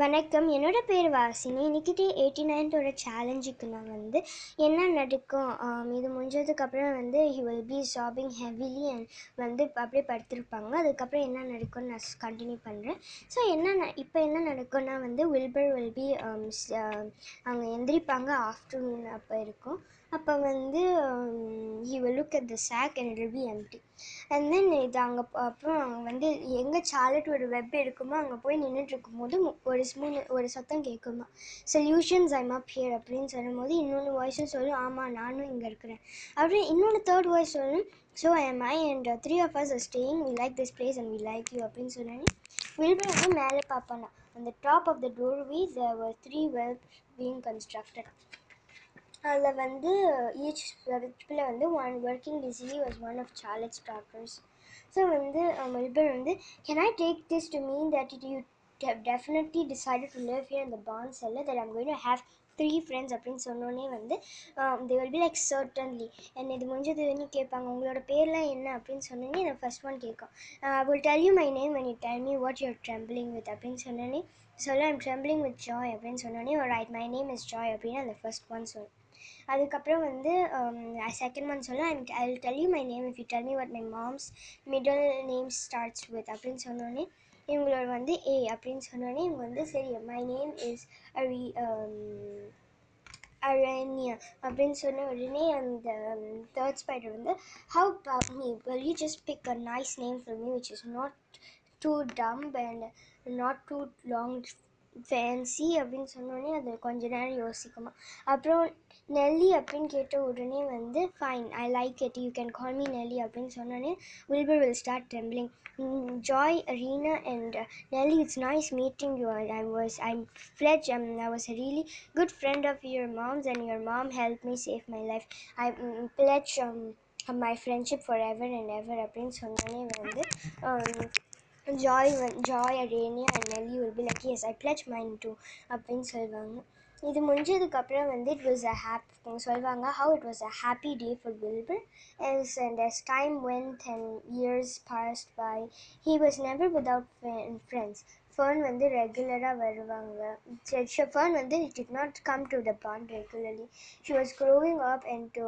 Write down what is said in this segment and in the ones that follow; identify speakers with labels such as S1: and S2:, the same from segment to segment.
S1: வணக்கம். என்னோட பேர் வாசினி. இன்னைக்கிட்டே எயிட்டி நைன்த்தோட சேலஞ்சுக்கு நான் வந்து என்ன நடக்கும்? இது முடிஞ்சதுக்கப்புறம் வந்து he will be sobbing heavily and வந்து அப்படியே படுத்திருப்பாங்க. அதுக்கப்புறம் என்ன நடக்கும்னு நான் கண்டினியூ பண்ணுறேன் ஸோ என்ன இப்போ என்ன நடக்கும்னா வந்து வில்பர் வில் பி அவங்க எந்திரிப்பாங்க. ஆஃப்டர்நூன் அப்போ இருக்கும். அப்போ வந்து he look at at the and and be empty and then இது அங்கே அப்புறம் அங்கே வந்து எங்கே சார்லட்டோட வெப் இருக்குமோ அங்கே போய் நின்றுட்டுருக்கும் போது ஒரு ஸ்மூன் ஒரு சத்தம் கேட்குமா. சொல்யூஷன்ஸ் ஐம் அப் ஹியர் அப்படின்னு சொல்லும்போது இன்னொன்று வாய்ஸும் சொல்லும் ஆமாம் நானும் இங்கே இருக்கிறேன். அப்படியே இன்னொன்று தேர்ட் வாய்ஸ் சொல்லும் so am I and three of us staying we like this place and we like you அப்படின்னு சொன்னோன்னே வில்பர் வந்து மேலே பார்ப்பானா. அந்த top of the door we the three well being constructed அதில் வந்து ஈச் வெப்பில் வந்து one working dizzily was one of Charlotte's daughters so வந்து மெல்பர்ன் வந்து can I take this to mean that it you definitely decided to live here இந்த பான்ஸ் செல்ல that I'm going to have three friends அப்படின்னு சொன்னோன்னே வந்து they will be like certainly என்ன இது முடிஞ்சது முடிஞ்சதுன்னு கேட்பாங்க உங்களோட பேர்லாம் என்ன? அப்படின்னு சொன்னோன்னே நான் ஃபர்ஸ்ட் ஒன் கேட்கும். Will tell you my name and you tell me what your trembling with அப்படின்னு சொன்னோன்னே சொல்ல ஐம் ட்ரெம்பிளிங் வித் ஜாய் அப்படின்னு சொன்னோன்னே right my name is Joy அப்படின்னு அந்த ஃபர்ஸ்ட் ஒன் சொல்லும் அதுக்கப்புறம் வந்து செகண்ட் ஒன் சொல்ல I'm I will tell you my name if you tell me what my mom's middle name starts with அப்படின்னு சொன்னோடனே இவங்களோட வந்து ஏ அப்படின்னு சொன்னோடனே இவங்க வந்து சரி my name is Ari Aranea அப்படின்னு சொன்ன உடனே அந்த தேர்ட் ஸ்பைடர் வந்து how me will you just pick a nice name for me which is not too dumb and not too long fancy அப்படின்னு சொன்னோடனே அது கொஞ்ச நேரம் யோசிக்குமா. அப்புறம் நெல்லி அப்படின்னு கேட்ட உடனே வந்து fine I like it you can call me Nellie அப்படின்னு சொன்னோடனே Wilbur will start trembling joy Reena and Nellie it's nice meeting you I was I fledge I'm I was a really good friend of your mom's and your mom helped me save my life. I mm, pledge um, my friendship forever அப்படின்னு சொன்னோடனே வந்து um, um, Joy வந் Joy Rania and Nelly will be like yes I pledge mine too அப்படின்னு சொல்லுவாங்க இது முடிஞ்சதுக்கப்புறம் வந்து it was a happy சொல்லுவாங்க how it was a happy day for Wilbur as and as time went and years passed by he was never without fri- friends ஃபர்ன் வந்து ரெகுலராக வருவாங்க Fern வந்து it did not come to the pond regularly she was growing up and to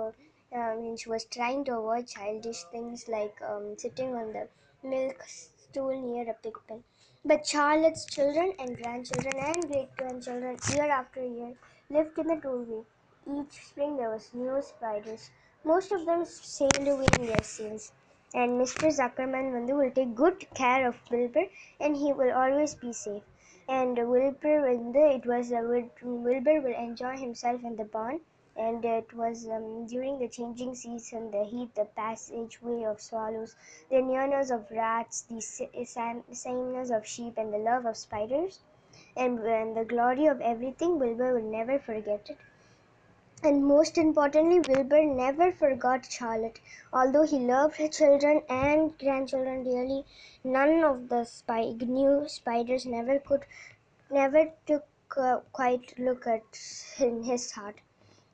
S1: um, and she was trying to avoid childish things like um, sitting on the milk stool near a pig pen. But Charlotte's children and grandchildren and great grandchildren, year after year, lived in the doorway. Each spring there was new spiders. Most of them sailed away in their sails. And Mr. Zuckerman Vandu will take good care of Wilbur and he will always be safe. And Wilbur, Vandu, it was uh, Wil- Wilbur will enjoy himself in the barn and it was um, during the changing season, the heat, the passageway of swallows, the nearness of rats, the sameness of sheep, and the love of spiders, and, and the glory of everything, Wilbur will never forget it. And most importantly, Wilbur never forgot Charlotte. Although he loved her children and grandchildren dearly, none of the spy- new spiders never could, never took uh, quite look at in his heart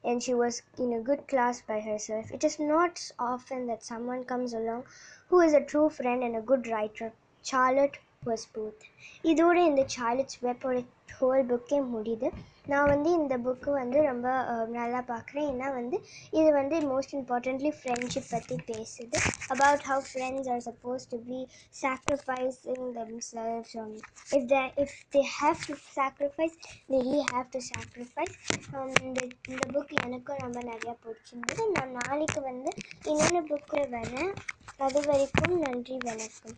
S1: and she was in a good class by herself. It is not often that someone comes along who is a true friend and a good writer. Charlotte was both. இதோட இந்த Charlotte's வெப்போட whole புக்கே முடியுது. நான் வந்து இந்த book வந்து ரொம்ப நல்லா பார்க்குறேன் ஏன்னா வந்து இது வந்து மோஸ்ட் இம்பார்ட்டன்ட்லி ஃப்ரெண்ட்ஷிப் பற்றி பேசுது. About how friends are suppose to be sacrificing themselves. Um, if the if they have to sacrifice they really have to um, இந்த இந்த புக் எனக்கும் ரொம்ப நிறையா பிடிச்சிருந்தது. நான் நாளைக்கு வந்து இன்னொன்று புக்கில் வரேன். அது வரைக்கும் நன்றி வணக்கம்.